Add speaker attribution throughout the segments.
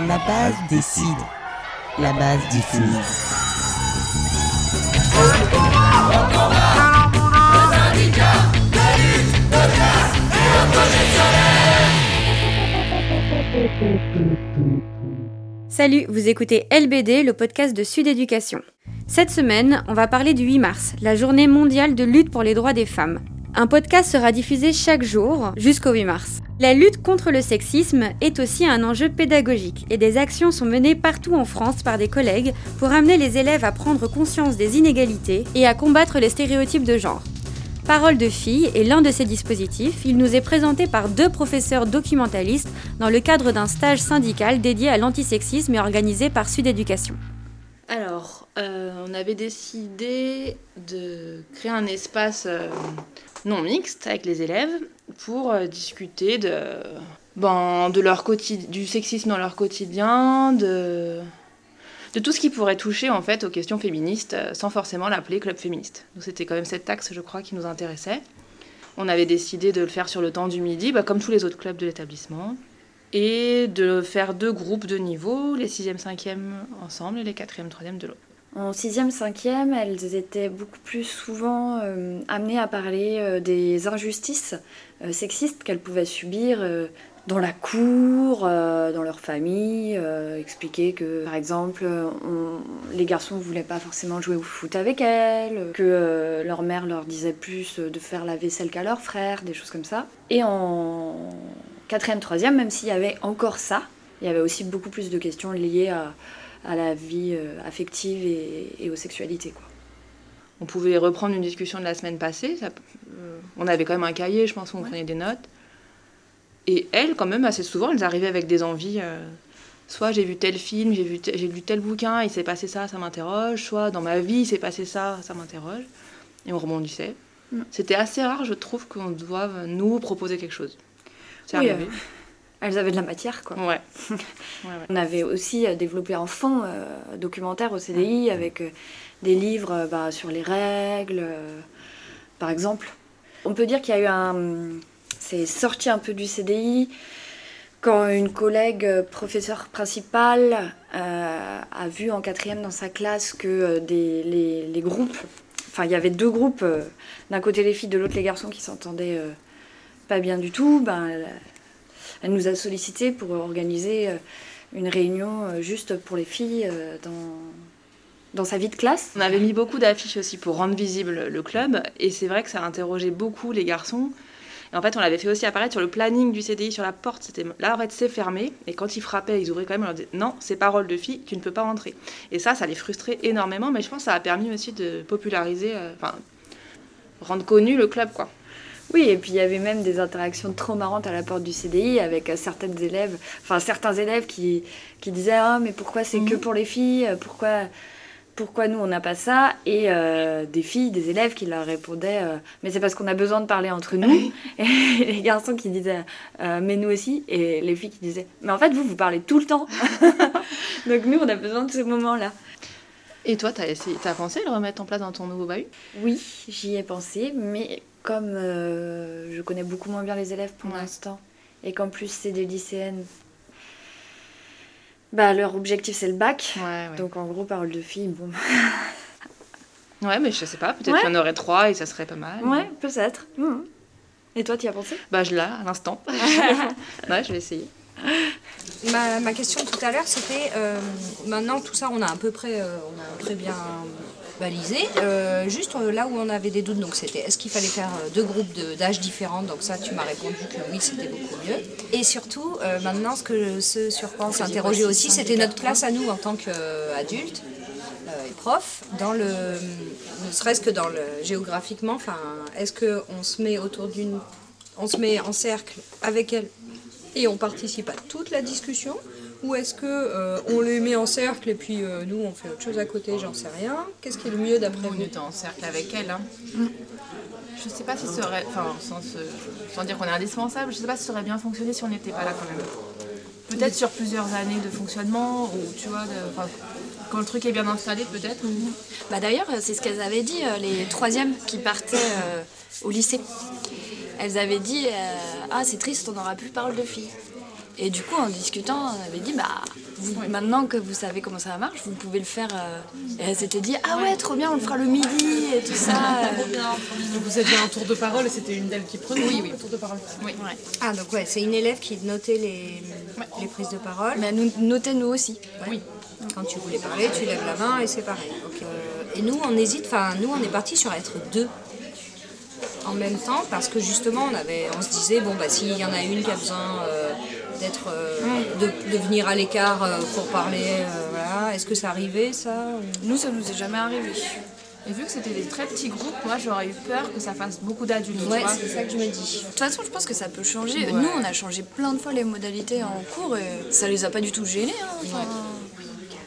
Speaker 1: La base décide. La base diffuse.
Speaker 2: Salut, vous écoutez LBD, le podcast de Sud Éducation. Cette semaine, on va parler du 8 mars, la journée mondiale de lutte pour les droits des femmes. Un podcast sera diffusé chaque jour jusqu'au 8 mars. La lutte contre le sexisme est aussi un enjeu pédagogique et des actions sont menées partout en France par des collègues pour amener les élèves à prendre conscience des inégalités et à combattre les stéréotypes de genre. Parole de fille est l'un de ces dispositifs. Il nous est présenté par deux professeurs documentalistes dans le cadre d'un stage syndical dédié à l'antisexisme et organisé par Sud Éducation.
Speaker 3: Alors, euh, on avait décidé de créer un espace euh, non mixte avec les élèves pour euh, discuter de, ben, de leur du sexisme dans leur quotidien, de, de tout ce qui pourrait toucher en fait aux questions féministes euh, sans forcément l'appeler club féministe. Donc c'était quand même cette taxe, je crois, qui nous intéressait. On avait décidé de le faire sur le temps du midi, bah, comme tous les autres clubs de l'établissement, et de faire deux groupes de niveau, les 6e, 5e ensemble et les 4e, 3e de l'autre.
Speaker 4: En 6e, 5e, elles étaient beaucoup plus souvent euh, amenées à parler euh, des injustices sexistes qu'elles pouvaient subir dans la cour, euh, dans leur famille, euh, expliquer que, par exemple, les garçons ne voulaient pas forcément jouer au foot avec elles, que euh, leur mère leur disait plus de faire la vaisselle qu'à leur frère, des choses comme ça. Et en quatrième, troisième, même s'il y avait encore ça, il y avait aussi beaucoup plus de questions liées à, la vie affective et, aux sexualités. Quoi.
Speaker 3: On pouvait reprendre une discussion de la semaine passée. on avait quand même un cahier, je pense, où on prenait des notes. Et elles, quand même, assez souvent, elles arrivaient avec des envies. Euh, soit j'ai vu tel film, j'ai, vu j'ai lu tel bouquin, il s'est passé ça, ça m'interroge. Soit dans ma vie, il s'est passé ça, ça m'interroge. Et on rebondissait. C'était assez rare, je trouve, qu'on doive nous proposer quelque chose.
Speaker 4: C'est oui, arrivé. Euh, elles avaient de la matière, quoi.
Speaker 3: Ouais.
Speaker 4: On avait aussi euh, développé un fond documentaire au CDI avec des livres bah, sur les règles, par exemple. On peut dire qu'il y a eu un c'est sorti un peu du CDI quand une collègue euh, professeure principale euh, a vu en quatrième dans sa classe que euh, des, les, groupes, enfin il y avait deux groupes, d'un côté les filles, de l'autre les garçons qui s'entendaient pas bien du tout, ben, elle, nous a sollicité pour organiser une réunion juste pour les filles dans, dans sa vie de classe.
Speaker 3: On avait mis beaucoup d'affiches aussi pour rendre visible le club et c'est vrai que ça a interrogé beaucoup les garçons et en fait, on l'avait fait aussi apparaître sur le planning du CDI, sur la porte. C'était là, en fait, c'est fermé. Et quand ils frappaient, ils ouvraient quand même. On leur disait non, c'est parole de fille, tu ne peux pas rentrer. Et ça, ça les frustrait énormément. Mais je pense que ça a permis aussi de populariser, euh, enfin, rendre connu le club, quoi.
Speaker 4: Oui, et puis il y avait même des interactions trop marrantes à la porte du CDI avec euh, certaines élèves, enfin certains élèves qui, qui disaient Ah, mais pourquoi c'est que mhm. pour les filles? Pourquoi pourquoi nous on n'a pas ça? Et euh, des filles, des élèves qui leur répondaient euh, mais c'est parce qu'on a besoin de parler entre nous. Et les garçons qui disaient euh, mais nous aussi. Et les filles qui disaient mais en fait vous vous parlez tout le temps. Donc nous on a besoin de ce moment là
Speaker 3: et toi, tu as, as pensé le remettre en place dans ton nouveau bahut?
Speaker 4: Oui, j'y ai pensé, mais comme je connais beaucoup moins bien les élèves pour l'instant, et qu'en plus c'est des lycéennes bah, leur objectif, c'est le bac. Donc, en gros, parole de fille, bon.
Speaker 3: ouais, mais je sais pas, peut-être qu'il y en aurait trois et ça serait pas mal.
Speaker 4: Ouais, peut-être. Mmh. Et toi, tu y as pensé?
Speaker 3: Bah, je l'ai à l'instant. ouais, je vais essayer.
Speaker 5: Ma, ma question tout à l'heure, c'était euh, maintenant tout ça, on a à peu près, euh, on a très bien balisé. Euh, juste euh, là où on avait des doutes, donc c'était est-ce qu'il fallait faire euh, deux groupes d'âge différents Donc ça, tu m'as répondu que oui, c'était beaucoup mieux. Et surtout, maintenant, ce, que, ce sur quoi on s'interrogeait aussi, c'était notre place à nous en tant qu'adultes et profs, dans le, ne serait-ce que dans le géographiquement. Enfin, est-ce que on se met autour d'une, on se met en cercle avec elle et on participe à toute la discussion ou est-ce que euh, on les met en cercle et puis euh, nous on fait autre chose à côté, j'en sais rien. Qu'est-ce qui est le mieux d'après vous
Speaker 3: On était en cercle avec elle. Hein. Mm. Je sais pas si ça aurait, enfin sans, dire qu'on est indispensable, je sais pas si ça aurait bien fonctionné si on n'était pas là quand même. Peut-être sur plusieurs années de fonctionnement ou tu vois, quand le truc est bien installé peut-être.
Speaker 6: Bah d'ailleurs c'est ce qu'elles avaient dit euh, les troisièmes qui partaient au lycée.
Speaker 4: Elles avaient dit euh, Ah, c'est triste, on n'aura plus parole de filles. Et du coup, en discutant, on avait dit Bah, vous- maintenant que vous savez comment ça marche, vous pouvez le faire. euh. Et elles s'étaient dit Ah ouais, trop bien, on le fera le midi et tout ça.
Speaker 6: Donc vous aviez un tour de parole et c'était une d'elles qui prenait Oui, oui. tour de parole. Oui.
Speaker 5: Ah, donc ouais, c'est une élève qui notait les, les prises de parole.
Speaker 4: Mais elle nous notait nous aussi.
Speaker 6: Oui.
Speaker 5: Quand tu voulais parler, tu lèves la main et c'est pareil. Euh, Et nous, on hésite, enfin, nous, on est parti sur être deux en même temps parce que justement, on, avait, on se disait, bon, bah, s'il y en a une qui a besoin euh, d'être, euh, de, de venir à l'écart euh, pour parler, euh, voilà, est-ce que ça arrivait ça ou-
Speaker 4: Nous, ça nous est jamais arrivé.
Speaker 3: Et vu que c'était des très petits groupes, moi j'aurais eu peur que ça fasse beaucoup d'adultes.
Speaker 5: Ouais, c'est ça que je me dis.
Speaker 4: De toute façon, je pense que ça peut changer. Nous, on a changé plein de fois les modalités en cours et ça les a pas du tout gênés. hein. Enfin,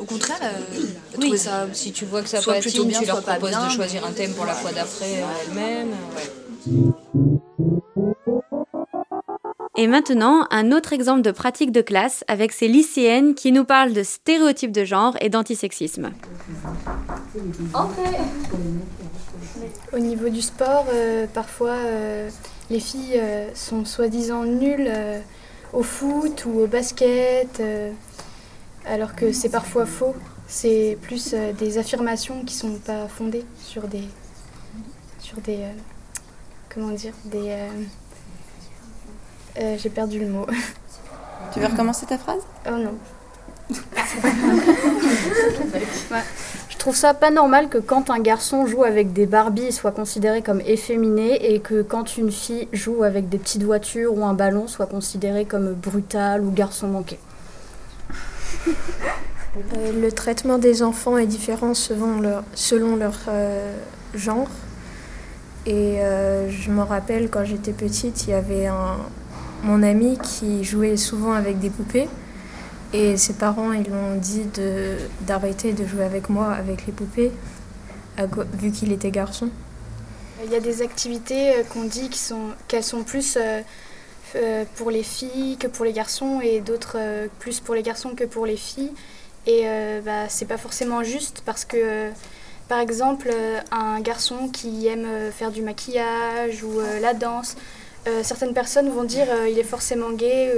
Speaker 4: Au contraire, euh, ça.
Speaker 5: Si tu vois que ça
Speaker 4: soit
Speaker 5: patine,
Speaker 4: plutôt bien,
Speaker 5: tu leur proposes
Speaker 4: bien,
Speaker 5: de choisir un thème pour la fois d'après elle-même. ouais.
Speaker 2: Et maintenant, un autre exemple de pratique de classe avec ces lycéennes qui nous parlent de stéréotypes de genre et d'antisexisme.
Speaker 7: Au niveau du sport, euh, parfois euh, les filles euh, sont soi-disant nulles euh, au foot ou au basket, euh, alors que c'est parfois faux. C'est plus euh, des affirmations qui sont pas fondées sur des, sur des, euh, comment dire, des. euh, euh, J'ai perdu le mot.
Speaker 1: Tu veux recommencer ta phrase?
Speaker 7: Oh non. Ouais. Je trouve ça pas normal que quand un garçon joue avec des Barbies, il soit considéré comme efféminé et que quand une fille joue avec des petites voitures ou un ballon, soit considéré comme brutal ou garçon manqué.
Speaker 8: Euh, le traitement des enfants est différent selon leur, selon leur euh, genre. Et euh, je me rappelle quand j'étais petite, il y avait un, mon ami qui jouait souvent avec des poupées. Et ses parents, ils lui ont dit d'arrêter de, jouer avec moi, avec les poupées, vu qu'il était garçon.
Speaker 7: Il y a des activités euh, qu'on dit qu'elles sont plus euh, pour les filles que pour les garçons et d'autres plus pour les garçons que pour les filles. Et bah, c'est pas forcément juste parce que, par exemple, euh, un garçon qui aime euh, faire du maquillage ou euh, la danse, certaines personnes vont dire il est forcément gay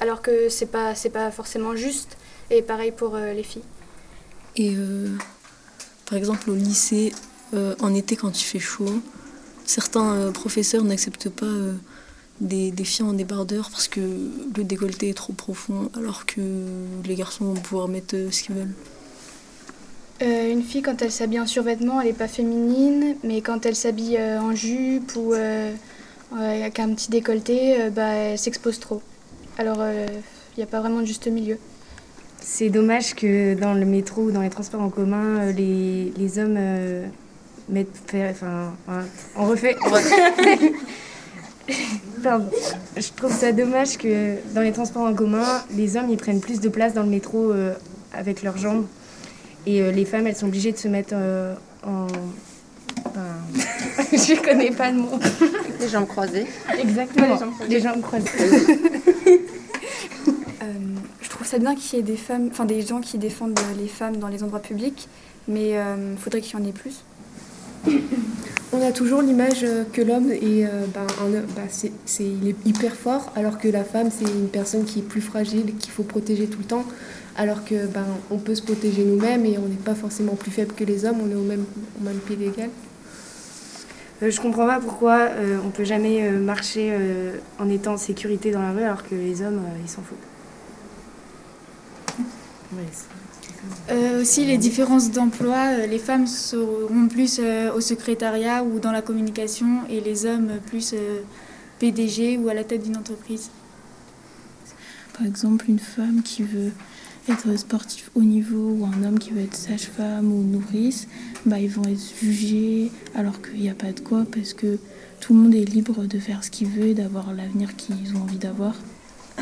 Speaker 7: alors que c'est pas, c'est pas forcément juste. Et pareil pour les filles.
Speaker 9: Et par exemple, au lycée, en été, quand il fait chaud, certains professeurs n'acceptent pas des, des filles en débardeur parce que le décolleté est trop profond, alors que les garçons vont pouvoir mettre ce qu'ils veulent.
Speaker 7: Euh, une fille, quand elle s'habille en survêtement, elle n'est pas féminine, mais quand elle s'habille euh, en jupe ou euh, avec un petit décolleté, euh, bah, elle s'expose trop. Alors, il n'y a pas vraiment de juste milieu.
Speaker 10: C'est dommage que dans le métro ou dans les transports en commun, les, les hommes euh, mettent. fait- Enfin, enfin, on refait. Pardon. Je trouve ça dommage que dans les transports en commun, les hommes ils prennent plus de place dans le métro euh, avec leurs jambes. Et euh, les femmes, elles sont obligées de se mettre euh, en. enfin, je connais pas le mot.
Speaker 1: Les jambes croisées.
Speaker 10: Exactement. Les jambes croisées.
Speaker 11: Euh, je trouve ça bien qu'il y ait des femmes, enfin des gens qui défendent les femmes dans les endroits publics, mais il faudrait qu'il y en ait plus.
Speaker 12: On a toujours l'image euh, que l'homme est, euh, ben, un homme- ben, c'est, c'est- il est hyper fort, alors que la femme c'est une personne qui est plus fragile, qu'il faut protéger tout le temps, alors que ben, on peut se protéger nous-mêmes et on n'est pas forcément plus faible que les hommes, on est au même, au même pied d'égal.
Speaker 10: Euh, je comprends pas pourquoi euh, on peut jamais euh, marcher euh, en étant en sécurité dans la rue alors que les hommes euh, ils s'en foutent.
Speaker 13: Euh, aussi les différences d'emploi, euh, les femmes seront plus euh, au secrétariat ou dans la communication et les hommes plus PDG ou à la tête d'une entreprise.
Speaker 14: Par exemple, une femme qui veut être sportif haut niveau ou un homme qui veut être sage-femme ou nourrice, bah, ils vont être jugés alors qu'il n'y a pas de quoi parce que tout le monde est libre de faire ce qu'il veut et d'avoir l'avenir qu'ils ont envie d'avoir.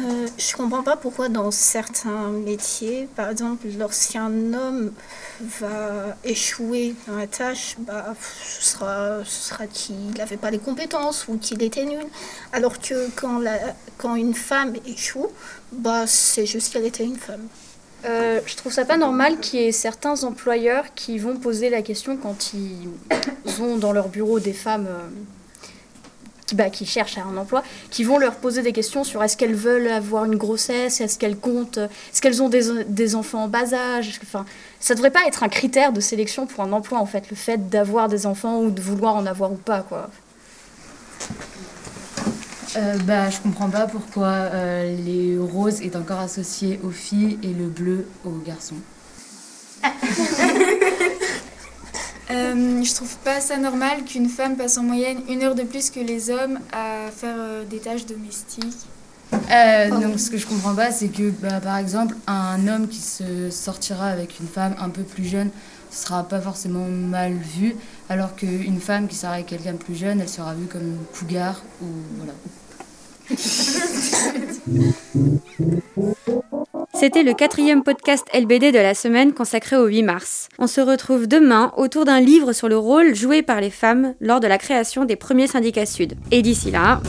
Speaker 8: Euh, je comprends pas pourquoi dans certains métiers, par exemple, lorsqu'un homme va échouer dans la tâche, bah, ce sera, ce sera qu'il n'avait pas les compétences ou qu'il était nul. Alors que quand, la, quand une femme échoue, bah, c'est juste qu'elle était une femme.
Speaker 7: Euh, je trouve ça pas normal qu'il y ait certains employeurs qui vont poser la question quand ils ont dans leur bureau des femmes euh,
Speaker 15: bah, qui cherchent un emploi, qui vont leur poser des questions sur est-ce qu'elles veulent avoir une grossesse, est-ce qu'elles comptent, est-ce qu'elles ont des, des, enfants en bas âge. Enfin, ça devrait pas être un critère de sélection pour un emploi en fait, le fait d'avoir des enfants ou de vouloir en avoir ou pas quoi.
Speaker 16: Euh, bah, je comprends pas pourquoi euh, les roses est encore associé aux filles et le bleu aux garçons.
Speaker 13: Euh, je trouve pas ça normal qu'une femme passe en moyenne une heure de plus que les hommes à faire euh, des tâches domestiques.
Speaker 16: Euh, donc ce que je comprends pas, c'est que bah, par exemple un homme qui se sortira avec une femme un peu plus jeune ce sera pas forcément mal vu, alors qu'une femme qui sera avec quelqu'un de plus jeune, elle sera vue comme une cougar ou voilà.
Speaker 2: C'était le quatrième podcast LBD de la semaine consacré au 8 mars. On se retrouve demain autour d'un livre sur le rôle joué par les femmes lors de la création des premiers syndicats sud. Et d'ici là...